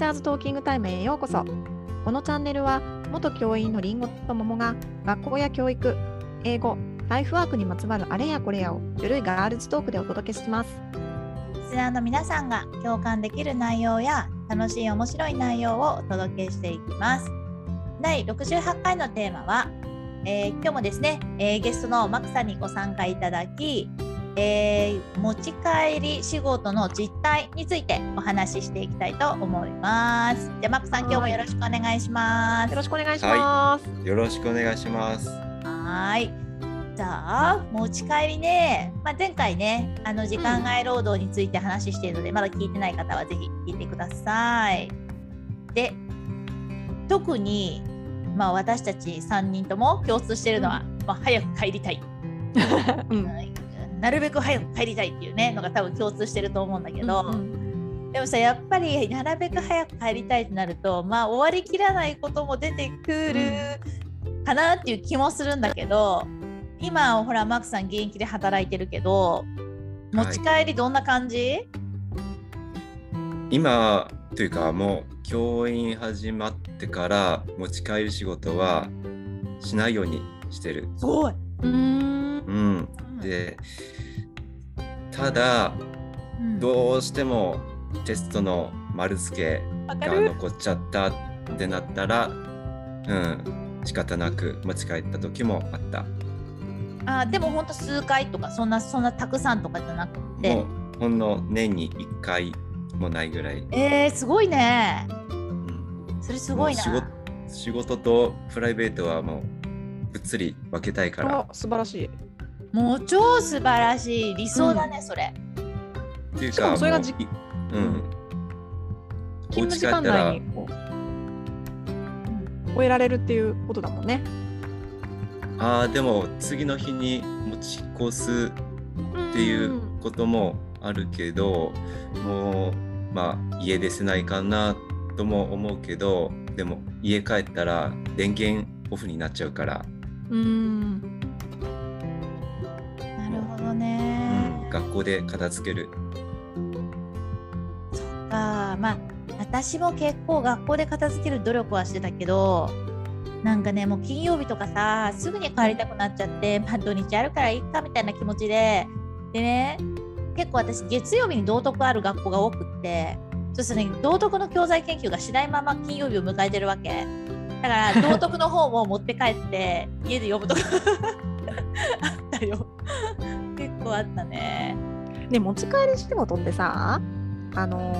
チャーズトーキングタイムへようこそ。このチャンネルは元教員のりんごと桃が学校や教育英語ライフワークにまつわるあれやこれやをゆるいガールズトークでお届けします。リスナーの皆さんが共感できる内容や楽しい面白い内容をお届けしていきます。第68回のテーマは、えー今日もですね、えーゲストのマクさんにご参加いただき、えー持ち帰り仕事の実態についてお話ししていきたいと思います。じゃあマクさん今日もよろしくお願いしますよ。ろしくお願いします、よろしくお願いします。はーい。じゃあ持ち帰りね、まあ、前回ねあの時間外労働について話しているので、まだ聞いてない方はぜひ聞いてください。で特に、まあ、私たち3人とも共通しているのは、まあ、早く帰りたい、うんはいなるべく早く帰りたいっていうねのが多分共通してると思うんだけど、でもさやっぱりなるべく早く帰りたいとなるとまあ終わりきらないことも出てくるかなっていう気もするんだけど今ほらマークさん現役で働いてるけど持ち帰りどんな感じ、今というかもう教員始まってから持ち帰る仕事はしないようにしてる。すごい、うん。うん、でただうん。どうしてもテストの丸付けが残っちゃったってなったら、うん、仕方なく持ち帰った時もあった。あでもほんと数回とかそんなそんなたくさんとかじゃなくて。もうほんの年に1回もないぐらい。えー、すごいね。うん。それすごいな。もう仕事仕事とプライベートはもうぶっつり分けたいから。あ素晴らしいもう超素晴らしい。理想だね、それ。っていうしかもかそれがじもうん。勤務時間内にこう終えられるっていうことだもんね。ああでも次の日に持ち越すっていうこともあるけど、もうまあ家出せないかなとも思うけどでも家帰ったら電源オフになっちゃうから、うん学校で片付ける。そっか。まあ私も結構学校で片付ける努力はしてたけどなんかねもう金曜日とかさすぐに帰りたくなっちゃって、まあ、土日あるからいいかみたいな気持ちででね結構私月曜日に道徳ある学校が多くってそうするとね道徳の教材研究がしないまま金曜日を迎えてるわけ。だから 道徳の方も持って帰って家で読むとか あったよ。結構あったねね持ち帰り仕事ってさあの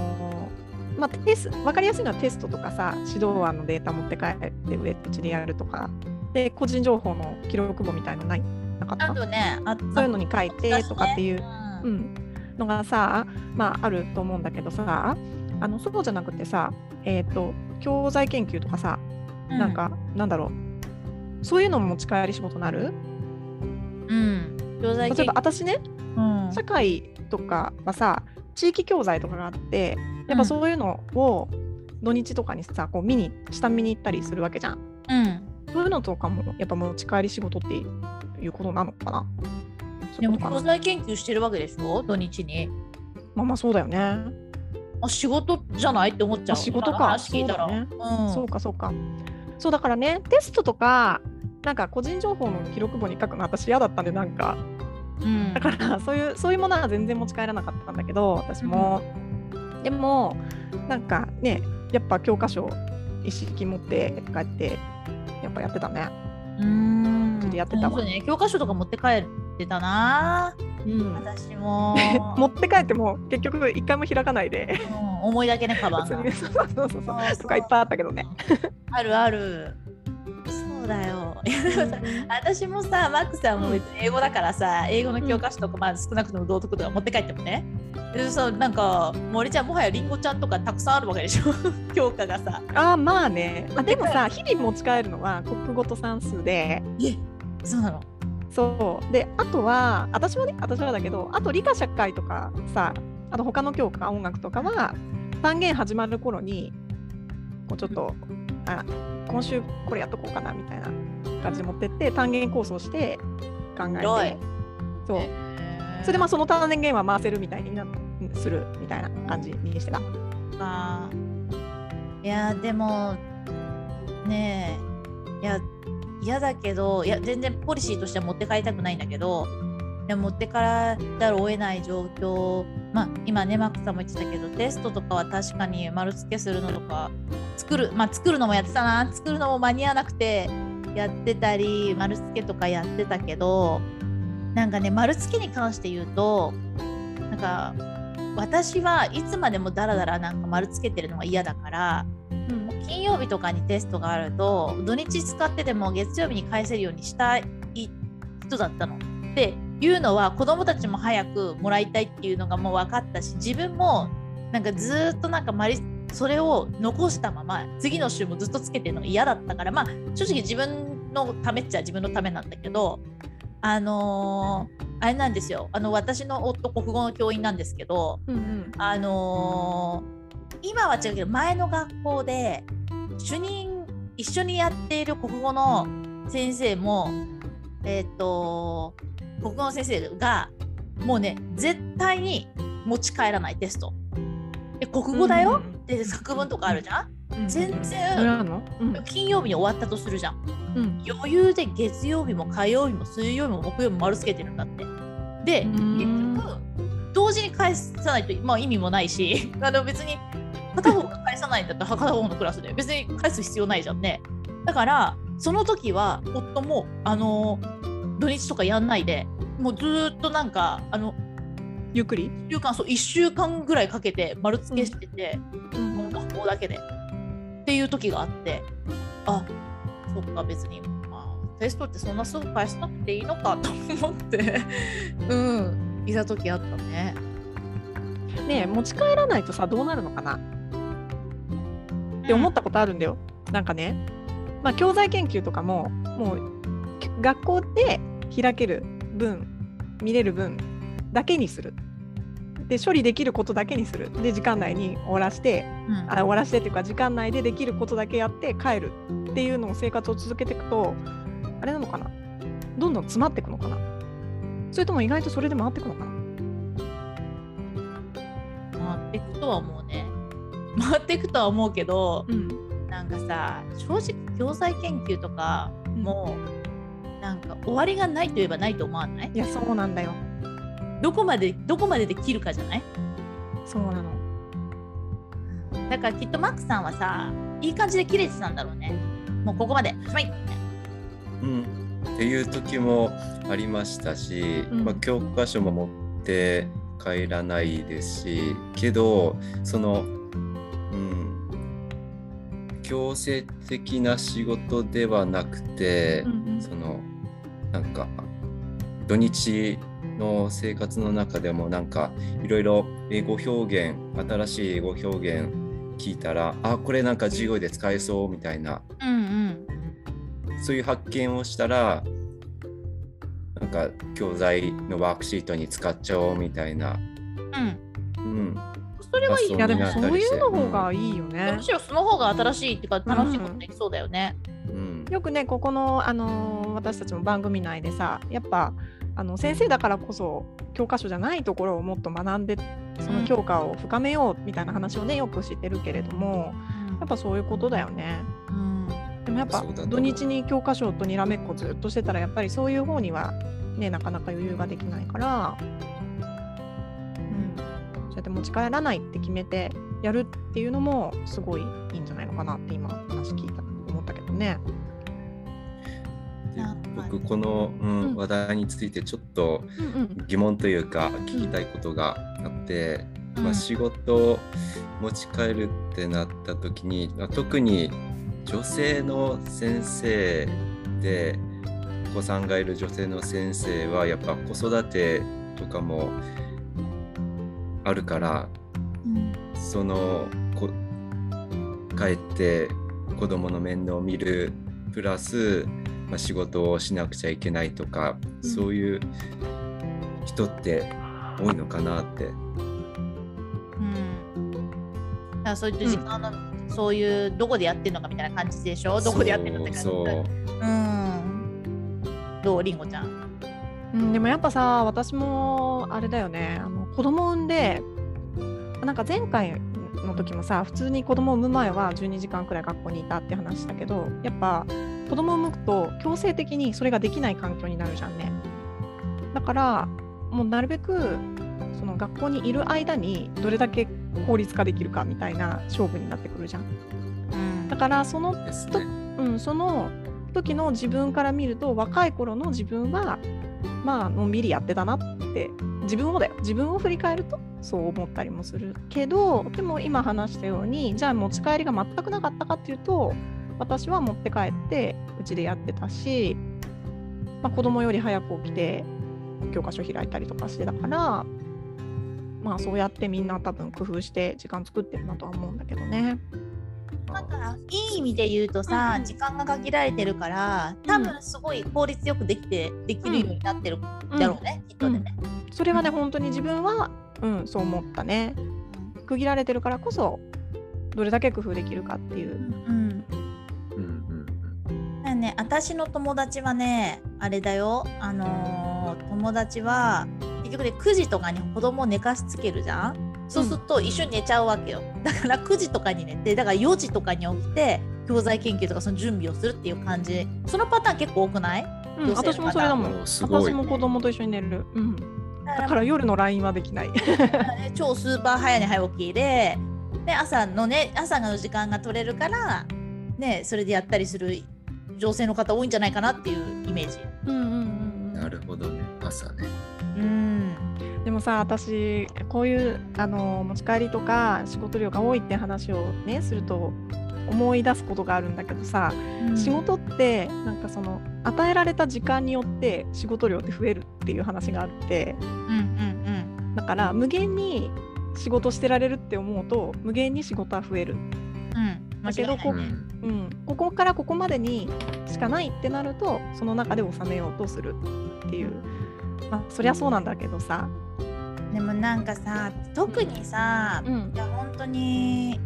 ーまあ、テス分かりやすいのはテストとかさ指導案のデータ持って帰ってウェッジでやるとかで個人情報の記録簿みたいのないなかった？あとね。あそういうのに書いてとかっていう、ううん。ん、のがさ、まあ、あると思うんだけどさあのそうじゃなくてさ、えー、と教材研究とかさ、なんかなんだろう。そういうのも持ち帰り仕事になる？うん。教材例えば私ねうん。社会とかはさ地域教材とかがあってやっぱそういうのを土日とかにさこう見に下見に行ったりするわけじゃん。うん。そういうのとかもやっぱ持ち帰り仕事っていうことなのかな。でも教材研究してるわけでしょ？土日に。まあまあそうだよね。あ仕事じゃないって思っちゃうあ仕事か。話聞いたら。そうだね。うん。そうかそうか。そうだからねテストとかなんか個人情報の記録簿に書くの私嫌だったんでなんかうん。だから そういうそういうものは全然持ち帰らなかったんだけど私も、でもなんかねやっぱ教科書一式持って帰ってやっぱやってたね。うん。でやってたわ。ね。教科書とか持って帰ってたな。うん、私も。持って帰っても結局一回も開かないで。うん。思いだけねカバンそうそう。そうそう。とかいっぱいあったけどね。あるあるだよ。私もさマックさんも別に英語だからさ英語の教科書とか、まあ少なくとも道徳とか持って帰ってもね。でさなんか森ちゃんもはやりんごちゃんとかたくさんあるわけでしょ？教科がさ。あーまあね。あでもさ日々持ち帰るのは国語と算数で。えそうなの？そう。であとは私はね私はだけどあと理科社会とかさあと他の教科音楽とかは単元始まる頃にこうちょっとあ今週これやっとこうかなみたいな感じで持ってって単元構想して考えて。そう。それでまあその単元は回せるみたいになするみたいな感じにしてた。あいやでもねえ。いや嫌だけどいや全然ポリシーとしては持って帰りたくないんだけどでも持ってからざるを得ない状況まあ今ねマックさんも言ってたけどテストとかは確かに丸付けするのとか作るまあ作るのもやってたな作るのも間に合わなくてやってたり丸付けとかやってたけどなんかね丸付けに関して言うとなんか私はいつまでもダラダラなんか丸つけてるのが嫌だからうん金曜日とかにテストがあると土日使ってでも月曜日に返せるようにしたい人だったの。っていうのは子供たちも早くもらいたいっていうのがもう分かったし自分もなんかずーっとなんかマリそれを残したまま次の週もずっとつけてるのが嫌だったからまあ正直自分のためっちゃ自分のためなんだけどあのーあれなんですよ。あの私の夫国語の教員なんですけどうんうん。あのー今は違うけど前の学校で主任一緒にやっている国語の先生もえっ、と国語の先生がもうね絶対に持ち帰らないテスト。え国語だよ、で作文とかあるじゃん、うん。うん全然。うん。金曜日に終わったとするじゃん。うん。余裕で月曜日も火曜日も水曜日も木曜日も丸つけてるんだって。でうん。結局同時に返さないと、まあ、意味もないし あの別に片方が返さないんだったら片方のクラスで。別に返す必要ないじゃんね。だからその時は夫もあの土日とかやんないでもうずーっとなんかあのゆっくり？1週間そう1週間ぐらいかけて丸付けしてて、うん。もう学校だけで。っていう時があってあそっか別に、まあ、テストってそんなすぐ返さなくていいのかと思って。うん。いざ時あったね。ねえ持ち帰らないとさどうなるのかな？って思ったことあるんだよ。なんかね、まあ、教材研究とかももうき学校で開ける分見れる分だけにする。で処理できることだけにする。で時間内に終わらしてうんあ終わらせてっていうか時間内でできることだけやって帰るっていうのを生活を続けていくとあれなのかな？どんどん詰まっていくのかな？それとも意外とそれで回っていくのかな？回っていくとは思うね。回っていくとは思うけどうんなんかさ正直教材研究とかもなんか終わりがないといえばないと思わない？いやそうなんだよ。どこまでどこまでできるかじゃない？そうなの。だからきっとマックさんはさいい感じで切れてたんだろうね。もうここまで。はい。うん、っていう時もありましたし、うん。まあ、教科書も持って帰らないですしけどその、うん、強制的な仕事ではなくて、そのなんか土日の生活の中でもなんかいろいろ英語表現新しい英語表現聞いたらあこれなんか授業で使えそうみたいなうんうん。そういう発見をしたらなんか教材のワークシートに使っちゃおうみたいな、うん。うん、それはいいいやでもそういうの方がいいよねむ。しろその方が新しいっていうか楽しいことできそうだよね。うん、よくねここの、あのー私たちも番組内でさやっぱあの先生だからこそ教科書じゃないところをもっと学んでその教科を深めようみたいな話をねよく知ってるけれどもやっぱそういうことだよね。うん。でもやっぱ土日に教科書とにらめっこずっとしてたらやっぱりそういう方にはねなかなか余裕ができないから、うん、そうやって持ち帰らないって決めてやるっていうのもすごいいいんじゃないのかなって今話聞いた思ったけどね。でなんか僕この、うんうん。話題についてちょっと疑問というか聞きたいことがあって、うん。まあ、仕事を持ち帰るってなった時にまあ特に女性の先生でお子さんがいる女性の先生はやっぱ子育てとかもあるからうん。そのこ帰って子供の面倒を見るプラス、まあ、仕事をしなくちゃいけないとか、うんそういう人って多いのかなって。うん。だそういう時間の、そういうどこでやってるのかみたいな感じでしょ？どこでやってるのって感じ。そうそううん。どうりんごちゃん？うん、でもやっぱさ私もあれだよねあの子供産んでなんか前回の時もさ普通に子供を産む前は12時間くらい学校にいたって話したけどやっぱ子供を産むと強制的にそれができない環境になるじゃんね。だからもうなるべくその学校にいる間にどれだけ効率化できるかみたいな勝負になってくるじゃん。うん。だからその。うん、その時の自分から見ると若い頃の自分はまあのんびりやってたなって自分をだよ。自分を振り返るとそう思ったりもするけどでも今話したようにじゃあ持ち帰りが全くなかったかっていうと私は持って帰ってうちでやってたし、まあ、子供より早く起きて教科書開いたりとかしてたからまあそうやってみんな多分工夫して時間作ってるなとは思うんだけどね。だからいい意味で言うとさ、うん時間が限られてるから多分すごい効率よくできてできるようになってるんだろうね、きっとでね。それはね本当に自分は、うん、そう思ったね。区切られてるからこそどれだけ工夫できるかっていう。う、んうんうんうん。だね、私の友達はねあれだよ。あのー友達は結局ね9時とかに子供を寝かしつけるじゃん？そうすると一緒に寝ちゃうわけよ。だから9時とかに寝てだから4時とかに起きて教材研究とかその準備をするっていう感じ。そのパターン結構多くない？うん、私もそれだもん。私も子供と一緒に寝る、うん、だだから夜の LINE はできないね超スーパー早寝早起きでで朝のね朝の時間が取れるからねそれでやったりする女性の方多いんじゃないかなっていうイメージ。うんうんうん。なるほどね。朝ね。うんでもさ私こういうあの持ち帰りとか仕事量が多いって話をねすると思い出すことがあるんだけどさ、仕事ってなんかその与えられた時間によって仕事量って増えるっていう話があってうんうんだから無限に仕事してられるって思うと無限に仕事は増える、うん。うんだけどこうん、ここからここまでにしかないってなるとその中で収めようとするっていう。まあそりゃそうなんだけどさ、でもなんかさ特にさ、うん。いや本当に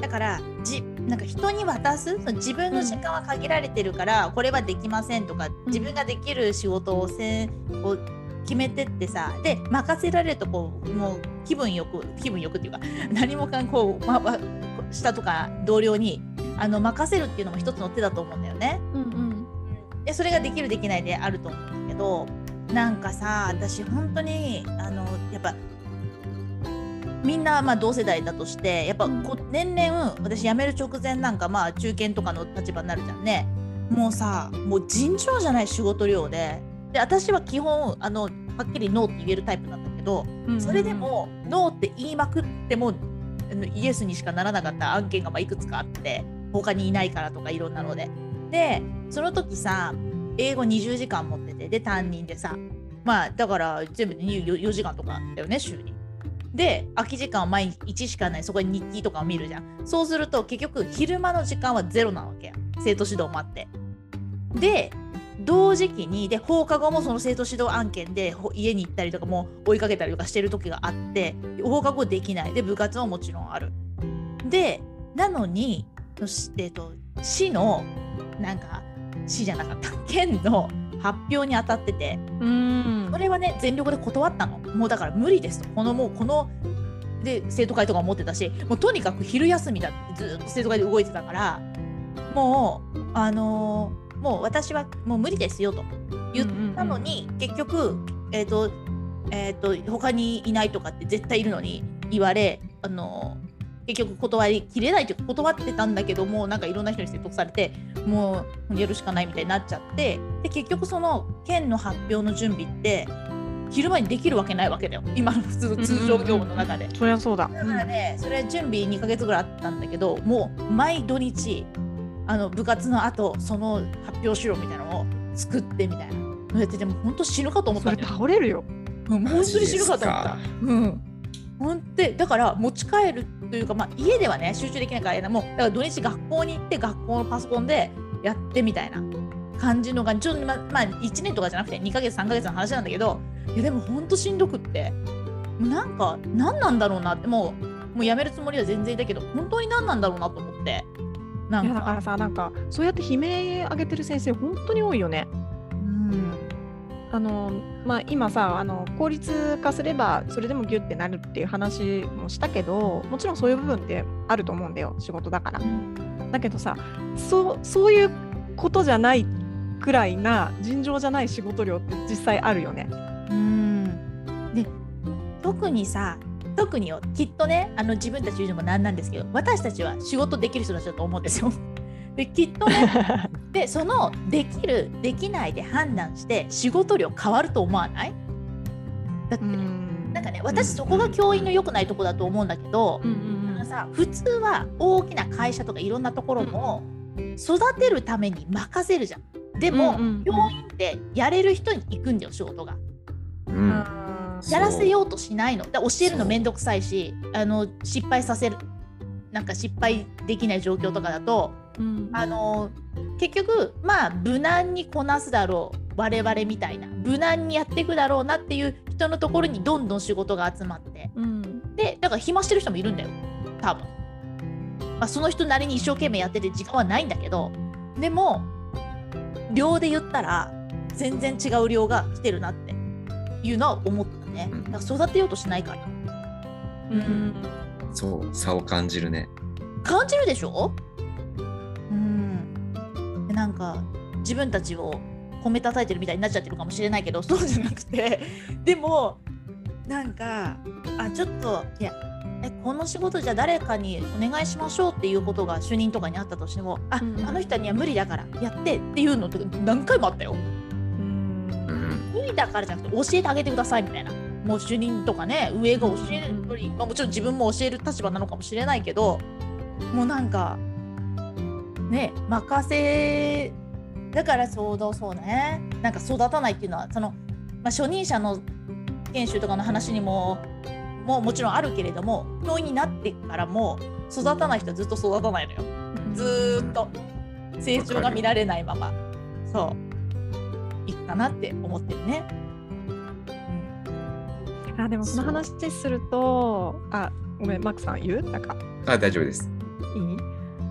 だからじなんか人に渡す？自分の時間は限られてるから、これはできませんとか自分ができる仕事をせを決めてってさで任せられるとこうもう気分よく気分よくっていうか 何もかんこう、まま、下とか同僚にあの任せるっていうのも一つの手だと思うんだよね。うんうん。でそれができるできないであると思うんだけどなんかさ私本当にあのやっぱみんなまあ同世代だとしてやっぱこ年々私辞める直前なんかまあ中堅とかの立場になるじゃんねもうさもう尋常じゃない仕事量でで私は基本あのはっきりノーって言えるタイプなんだけどうんそれでもノーって言いまくってもあのイエスにしかならなかった案件がまあいくつかあって他にいないからとかいろんなので。でその時さ英語20時間持っててで担任でさまあだから全部で 4, 4時間とかだよね週に。で空き時間は毎日1しかないそこに日記とかを見るじゃん。そうすると結局昼間の時間はゼロなわけや生徒指導もあって。で同時期にで放課後もその生徒指導案件で家に行ったりとかも追いかけたりとかしてる時があって放課後できないで部活ももちろんある。でなのに、そしてえっと、市のなんか市じゃなかった県の発表に当たってて。うん。それはね全力で断ったの。もうだから無理ですと。このもうこので生徒会とかも持ってたしもうとにかく昼休みだってずっと生徒会で動いてたからもうあのーもう私はもう無理ですよと。言ったのに、結局えっ、とえっ、と他にいないとかって絶対いるのに言われあのー結局断りきれないというか断ってたんだけどもなんかいろんな人に説得されてもうやるしかないみたいになっちゃってで結局その県の発表の準備って昼間にできるわけないわけだよ今の普通の通常業務の中で。そりゃそうだ。だからね、それ準備2ヶ月ぐらいあったんだけどもう毎土日あの部活の後その発表しろみたいなのを作ってみたいなのやってても本当死ぬかと思っそれたんだよ。倒れるよ。うんもう本当に死ぬかと思った。うんほんでだから持ち帰るというか、まあ、家ではね集中できないからもうだから土日学校に行って学校のパソコンでやってみたいな感じのがちょっとままあ1年とかじゃなくて2ヶ月3ヶ月の話なんだけどいやでもほんとしんどくってなんか何なんだろうなってもうもうやめるつもりは全然いたけど本当に何なんだろうなと思ってなんかだからさなんかそうやって悲鳴上げてる先生本当に多いよね。あのまあ、今さあの効率化すればそれでもギュッてなるっていう話もしたけどもちろんそういう部分ってあると思うんだよ仕事だから。だけどさそうそういうことじゃないくらいな尋常じゃない仕事量って実際あるよね。うんで特にさ特によきっとねあの自分たち言うのもなんなんですけど私たちは仕事できる人たちだと思うんですよ。できっとね でそのできるできないで判断して仕事量変わると思わない？だって、なんかね私そこが教員の良くないとこだと思うんだけど、あのさ普通は大きな会社とかいろんなところも育てるために任せるじゃん。でも、教員ってやれる人に行くんだよ仕事が。うん。やらせようとしないの。で教えるのめんどくさいしあの失敗させる。なんか失敗できない状況とかだと、うん。あの結局まあ無難にこなすだろう。我々みたいな。無難にやっていくだろうなっていう人のところにどんどん仕事が集まって。うん。でだから暇してる人もいるんだよ。多分、まあ、その人なりに一生懸命やってて時間はないんだけど。でも量で言ったら全然違う量が来てるなって。いうのは思ったね。うん。だから育てようとしないから。うん。そう差を感じるね。感じるでしょ？なんか自分たちを褒めたたいてるみたいになっちゃってるかもしれないけど そうじゃなくて。でもなんかあちょっといやえこの仕事じゃ誰かにお願いしましょうっていうことが主任とかにあったとしてもあ、うんあの人には無理だからやってっていうのって何回もあったよ。うん。うん。無理だからじゃなくて教えてあげてくださいみたいな。もう主任とかね上が教えるより、まあ、もちろん自分も教える立場なのかもしれないけどもうなんかね任せだからそうだそうね。なんか育たないっていうのはその、まあ、初任者の研修とかの話にももうもちろんあるけれども教員になってからも育たない人はずっと育たないのよ。ずーっと。成長が見られないまま。そう。いくかなって思ってるね。あでもその話するとあごめん。マックさん言う？なんか。あ大丈夫です。いい？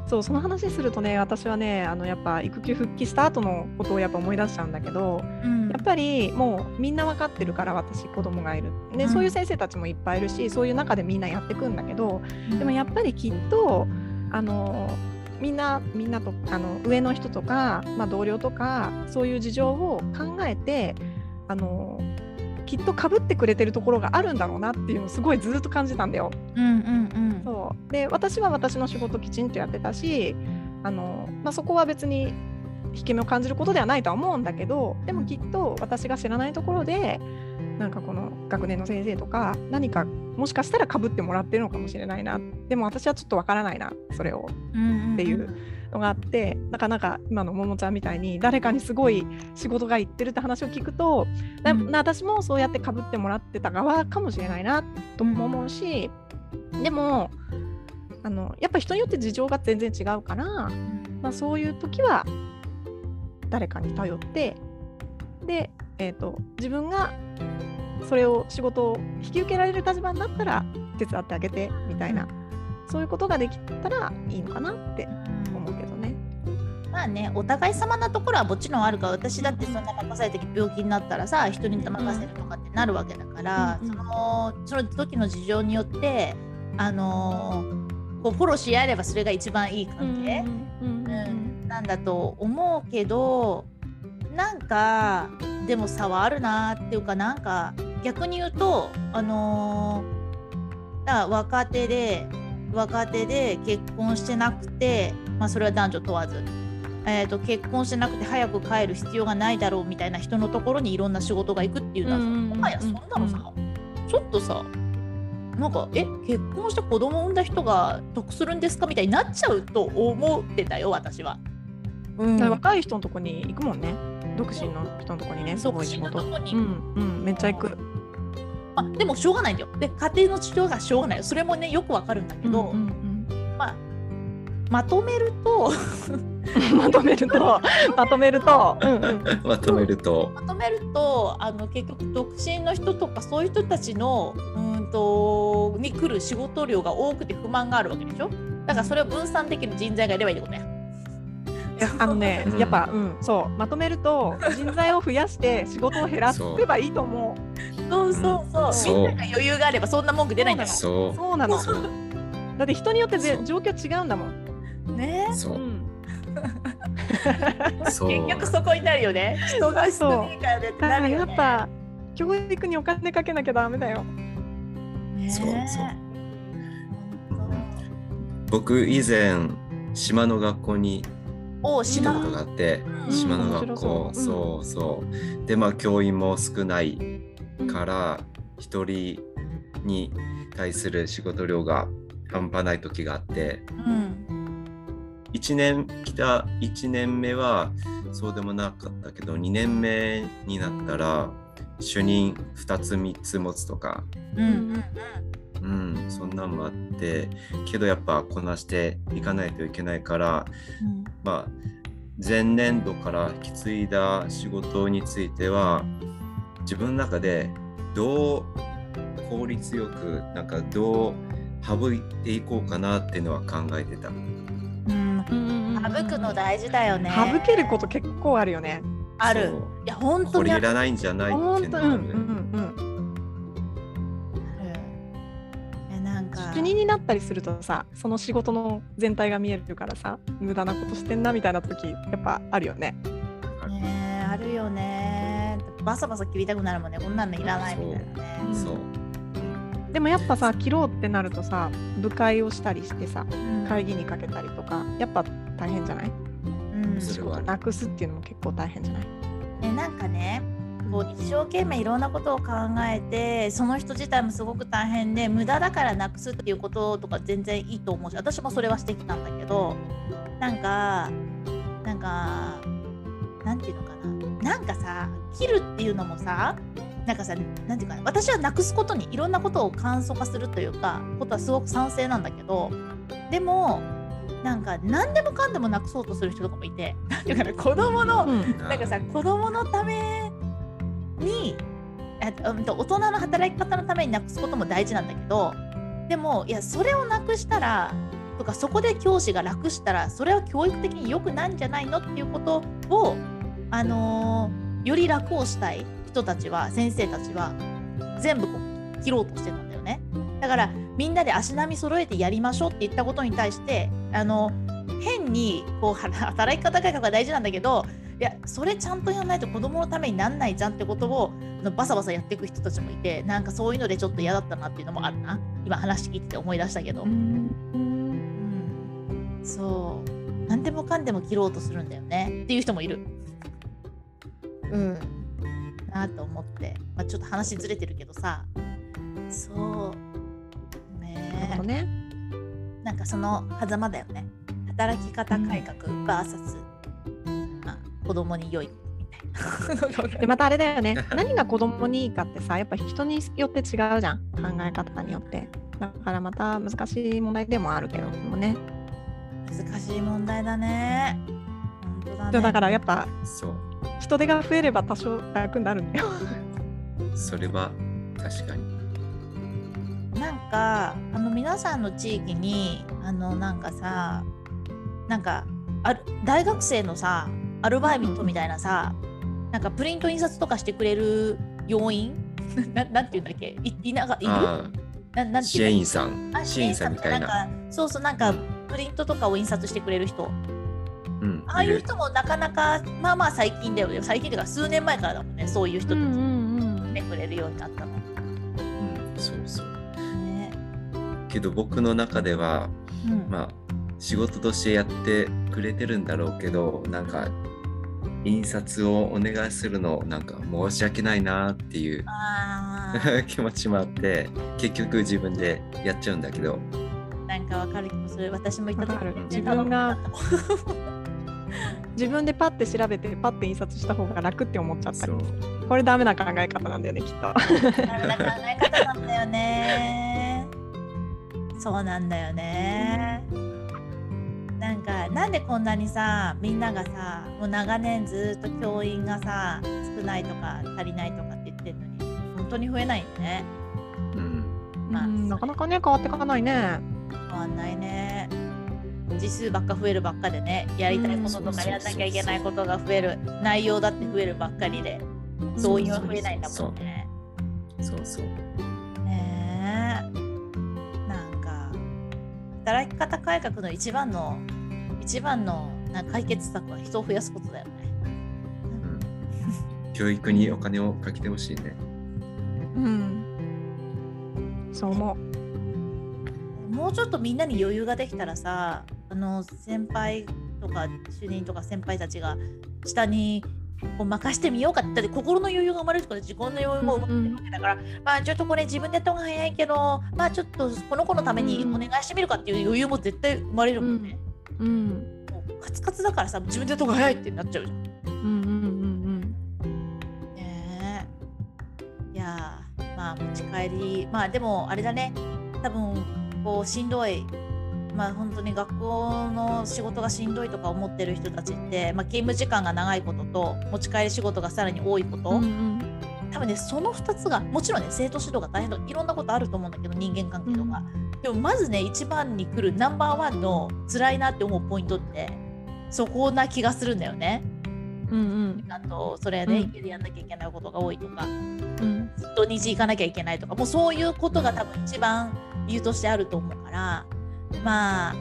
そうその話するとね私はねあのやっぱ育休復帰した後のことをやっぱ思い出しちゃうんだけどうん。やっぱりもうみんな分かってるから私子供がいる。で、うん。そういう先生たちもいっぱいいるしそういう中でみんなやっていくんだけどでもやっぱりきっとあのみんなみんなとあの上の人とか、まあ、同僚とかそういう事情を考えてあのきっとかぶってくれてるところがあるんだろうなっていうのをすごいずっと感じたんだよ。うんうんそうで私は私の仕事きちんとやってたしあの、まあ、そこは別に引け目を感じることではないとは思うんだけどでもきっと私が知らないところでなんかこの学年の先生とか何かもしかしたらかぶってもらってるのかもしれないな。でも私はちょっとわからないなそれを。うんっていうのがあってなかなか今のももちゃんみたいに誰かにすごい仕事がいってるって話を聞くと、なうん。な私もそうやってかぶってもらってた側かもしれないなとも思うし、でもあのやっぱ人によって事情が全然違うから、まあ、そういう時は誰かに頼ってで、えー、と自分がそれを仕事を引き受けられる立場になったら手伝ってあげてみたいなそういうことができたらいいのかなって思うけどね。まあねお互い様なところはもちろんあるから私だってそんな任された時病気になったらさ人に任せるとかってなるわけだから、そのその時の事情によってあのーこうフォローし合えればそれが一番いい関係、うん。うん。なんだと思うけどなんかでも差はあるなっていうかなんか逆に言うとあのーだ若手で若手で結婚してなくて、まあ、それは男女問わず、えー、と結婚してなくて早く帰る必要がないだろうみたいな人のところにいろんな仕事が行くっていうのはさ、もはやそんなのさ、ちょっとさなんかえ結婚して子供産んだ人が得するんですかみたいになっちゃうと思ってたよ私は。うん。若い人のとこに行くもんね独身の人のとこにねすごい仕事。独身のとこにうんうんめっちゃ行く。まあ、でもしょうがないんだよ。で家庭の事情がしょうがないよ。それもねよくわかるんだけど、うんうんまあまとめるとうん まとめると まとめると、うんうんまとめると、まとめるとあの結局独身の人とかそういう人たちのうーんとに来る仕事量が多くて不満があるわけでしょ？だからそれを分散できる人材がいればいいってことね。あのね、うん。やっぱ、うん、そう、まとめると、人材を増やして仕事を減らせばいいと思う。そうそうそう、みんなが余裕があればそんな文句出ないんだもそそうなの。だって人によって状況違うんだもん。んね。そう。結局そこになるよね。人が少ないからねってだからなるよね。やっぱ、教育にお金かけなきゃダメだよ。ねそうそう。本僕以前島の学校に行った島ことがあって、うん。島の面学校。白そう。そうでまあ教員も少ないから一人に対する仕事量が半端ない時があってうん1年来た1年目はそうでもなかったけど2年目になったら主任2つ3つ持つとかうんうんうんそんなんもあってけどやっぱこなしていかないといけないからうん。まあ前年度から引き継いだ仕事については自分の中でどう効率よくなんかどう省いていこうかなっていうのは考えてた。うん。うん省くの大事だよね。省けること結構あるよね。ある。いや本当にこれいらないんじゃないって本当いうのがある。うになったりするとさ、その仕事の全体が見えるからさ、無駄なことしてんなみたいな時やっぱあるよね。ねえあるよね。バサバサ切りたくなるもんね。こんなのいらないみたいなね。うん。そう。でもやっぱさ、切ろうってなるとさ、部会をしたりしてさ、うん。会議にかけたりとか、やっぱ大変じゃない？うん。それはある。なくすっていうのも結構大変じゃない？ねなんかねこう一生懸命いろんなことを考えてその人自体もすごく大変で無駄だからなくすっていうこととか全然いいと思うし私もそれはしてきたんだけどなんかなんかなんていうのかな。なんかさ切るっていうのもさなんかさなんていうかな。私はなくすことにいろんなことを簡素化するというかことはすごく賛成なんだけどでもなんか何でもかんでもなくそうとする人とかもいてなんていうかな子供のうん。なんかさ子供のために大人の働き方のためになくすことも大事なんだけどでもいやそれをなくしたらとかそこで教師が楽したらそれは教育的に良くないんじゃないのっていうことを、あのーより楽をしたい人たちは先生たちは全部こう切ろうとしてたんだよね。だからみんなで足並み揃えてやりましょうって言ったことに対してあの変にこう働き方改革が大事なんだけどいやそれちゃんとやらないと子供のためになんないじゃんってことをバサバサやっていく人たちもいてなんかそういうのでちょっと嫌だったなっていうのもあるな。今話聞いてて思い出したけど、うん。うん。そう。何でもかんでも切ろうとするんだよね。っていう人もいる。うん。なと思って、まあ、ちょっと話ずれてるけどさ。そう。ね。ね。なんかその狭間だよね。働き方改革 VS、まあ、子供に良い。みたいなでまたあれだよね。何が子供にいいかってさやっぱ人によって違うじゃん。考え方によって。だからまた難しい問題でもあるけどもね。難しい問題だね。本当だね。だからやっぱそう。人手が増えれば多少楽になるんだよ。それは確かに。なんかあの皆さんの地域にあのなんかさなんかある大学生のさアルバイトみたいなさなんかプリント印刷とかしてくれる要員 ななんていうんだっけ？いいながいる？あななん支いうんだっけ？援員さん。あ支援員さんみたいな。んかそうそうなんかプリントとかを印刷してくれる人。うんああいう人もなかなかまあまあ最近だよね。最近というか数年前からだもんね。そういう人たち。来てくれるようになったの。うんそうそう。ね。けど僕の中ではうん。まあ仕事としてやってくれてるんだろうけどなんか印刷をお願いするのなんか申し訳ないなっていう 気持ちもあって結局自分でやっちゃうんだけど。なんかわかる気もする。私も言ったる。時自分が自分でパッて調べてパッて印刷した方が楽って思っちゃった。これダメな考え方なんだよねきっと。ダメな考え方なんだよね。そうなんだよね。なんかなんでこんなにさみんながさもう長年ずっと教員がさ少ないとか足りないとかって言ってるのに本当に増えないよね。うん。まあうんなかなかね変わっていかないね。変わんないね。字数ばっか増えるばっかでねやりたいこととかうんやんなきゃいけないことが増える内容だって増えるばっかりで動員は増えないんだもんね。そうそう。ねえ。なんか働き方改革の一番の一番のなんか解決策は人を増やすことだよね。うん教育にお金をかけてほしいねうん。そう思もうちょっとみんなに余裕ができたらさあの先輩とか主任とか先輩たちが下にこう任してみようかってだって心の余裕が生まれるとか自己の余裕も生まれるわけだから、まあちょっとこれ自分でやった方が早いけどまあちょっとこの子のためにお願いしてみるかっていう余裕も絶対生まれるもんね。う。うん。もうカツカツだからさ自分でやった方が早いってなっちゃうじゃん。うんうんうんねえいやーまあ持ち帰りまあでもあれだね多分こうしんどいまあ本当に学校の仕事がしんどいとか思ってる人たちって、まあ、勤務時間が長いことと持ち帰り仕事がさらに多いこと、うん。うん多分ねその2つがもちろんね生徒指導が大変とかいろんなことあると思うんだけど人間関係とか、でもまずね一番に来るナンバーワンの辛いなって思うポイントってそこな気がするんだよね。うんうん。あとそれね、うん。家でやんなきゃいけないことが多いとかうん。土日行かなきゃいけないとかもうそういうことが多分一番理由としてあると思うからまあ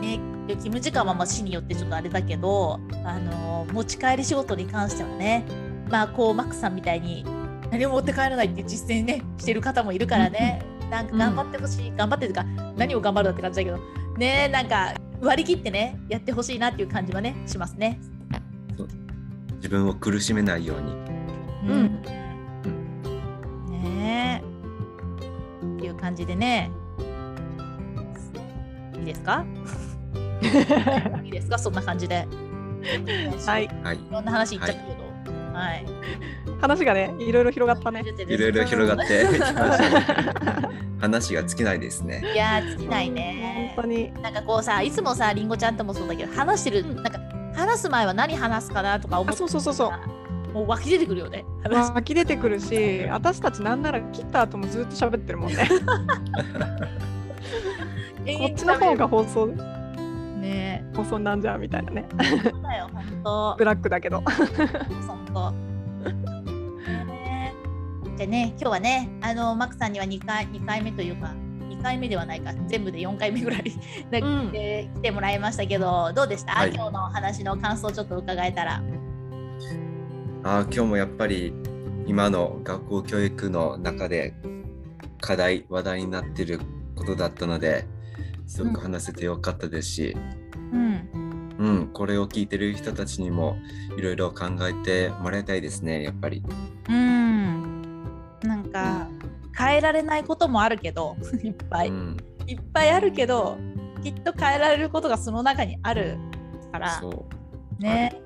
ね勤務時間はまあ市によってちょっとあれだけどあの持ち帰り仕事に関してはねまあこうマックさんみたいに何も持って帰らないって実践ねしてる方もいるからね、なんか頑張ってほしい、頑張ってというか何を頑張るだって感じだけどねなんか割り切ってねやってほしいなっていう感じはねしますね。自分を苦しめないようにうんねえ。っていう感じでね。いいですか？いいですか？そんな感じで。はいい。はいろんな話いっちゃったけど。はい。話がね、いろいろ広がったね。いろいろ広がってきましたね 話が尽きないですねいやー、尽きないね本。当に。なんかこうさ、いつもさ、りんごちゃんともそうだけど、話してる、うんなんか話す前は何話すかなとか思ってあそうそうそうそうもう湧き出てくるよね。話湧き出てくるし、私たちなんなら切った後もずっと喋ってるもんね。こっちの方が放送ね放送なんじゃんみたいなね。え、そうだよ、ほんとブ。ラックだけど。そんと。ねじゃあね、今日はね、あの、マックさんには2回、2回目というか、2回目ではないか、全部で4回目ぐらいで、うんで来てもらいましたけど、どうでした、はい今日の話の感想をちょっと伺えたら。あー今日もやっぱり今の学校教育の中で課題話題になっていることだったのですごく話せてよかったですし、うん。うんこれを聞いてる人たちにもいろいろ考えてもらいたいですねやっぱり。うん。なんか、変えられないこともあるけど、いっぱい。うん、いっぱいあるけど、きっと変えられることがその中にあるから、ね。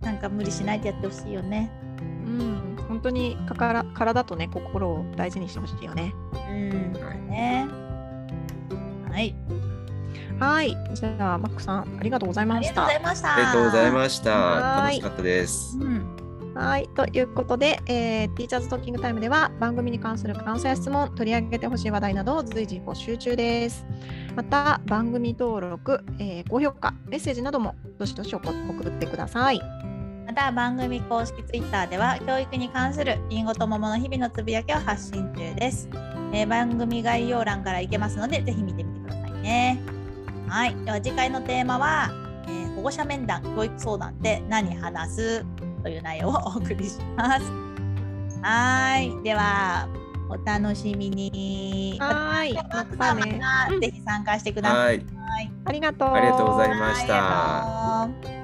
なんか無理しないでやってほしいよね。うん、本当にかから体とね、心を大事にしてほしいよね。うん。はいね。はい。はい。じゃあ、マックさん、ありがとうございあましたりがとうござい。ました。ありがとうございました。楽しかったです。うん。はい。ということで、えー、ティーチャーズトーキングタイムでは番組に関する感想や質問、取り上げてほしい話題などを随時募集中です。また、番組登録、えー高評価、メッセージなどもどしどし送ってください。また番組公式ツイッターでは教育に関するりんごと桃の日々のつぶやきを発信中です、えー番組概要欄から行けますのでぜひ見てみてくださいねはいでは次回のテーマは、えー保護者面談教育相談で何話すという内容をお送りしますはいではお楽しみにはい。ままたたね。ぜひ参加してくださいはい、ありがとう。ありがとうございました。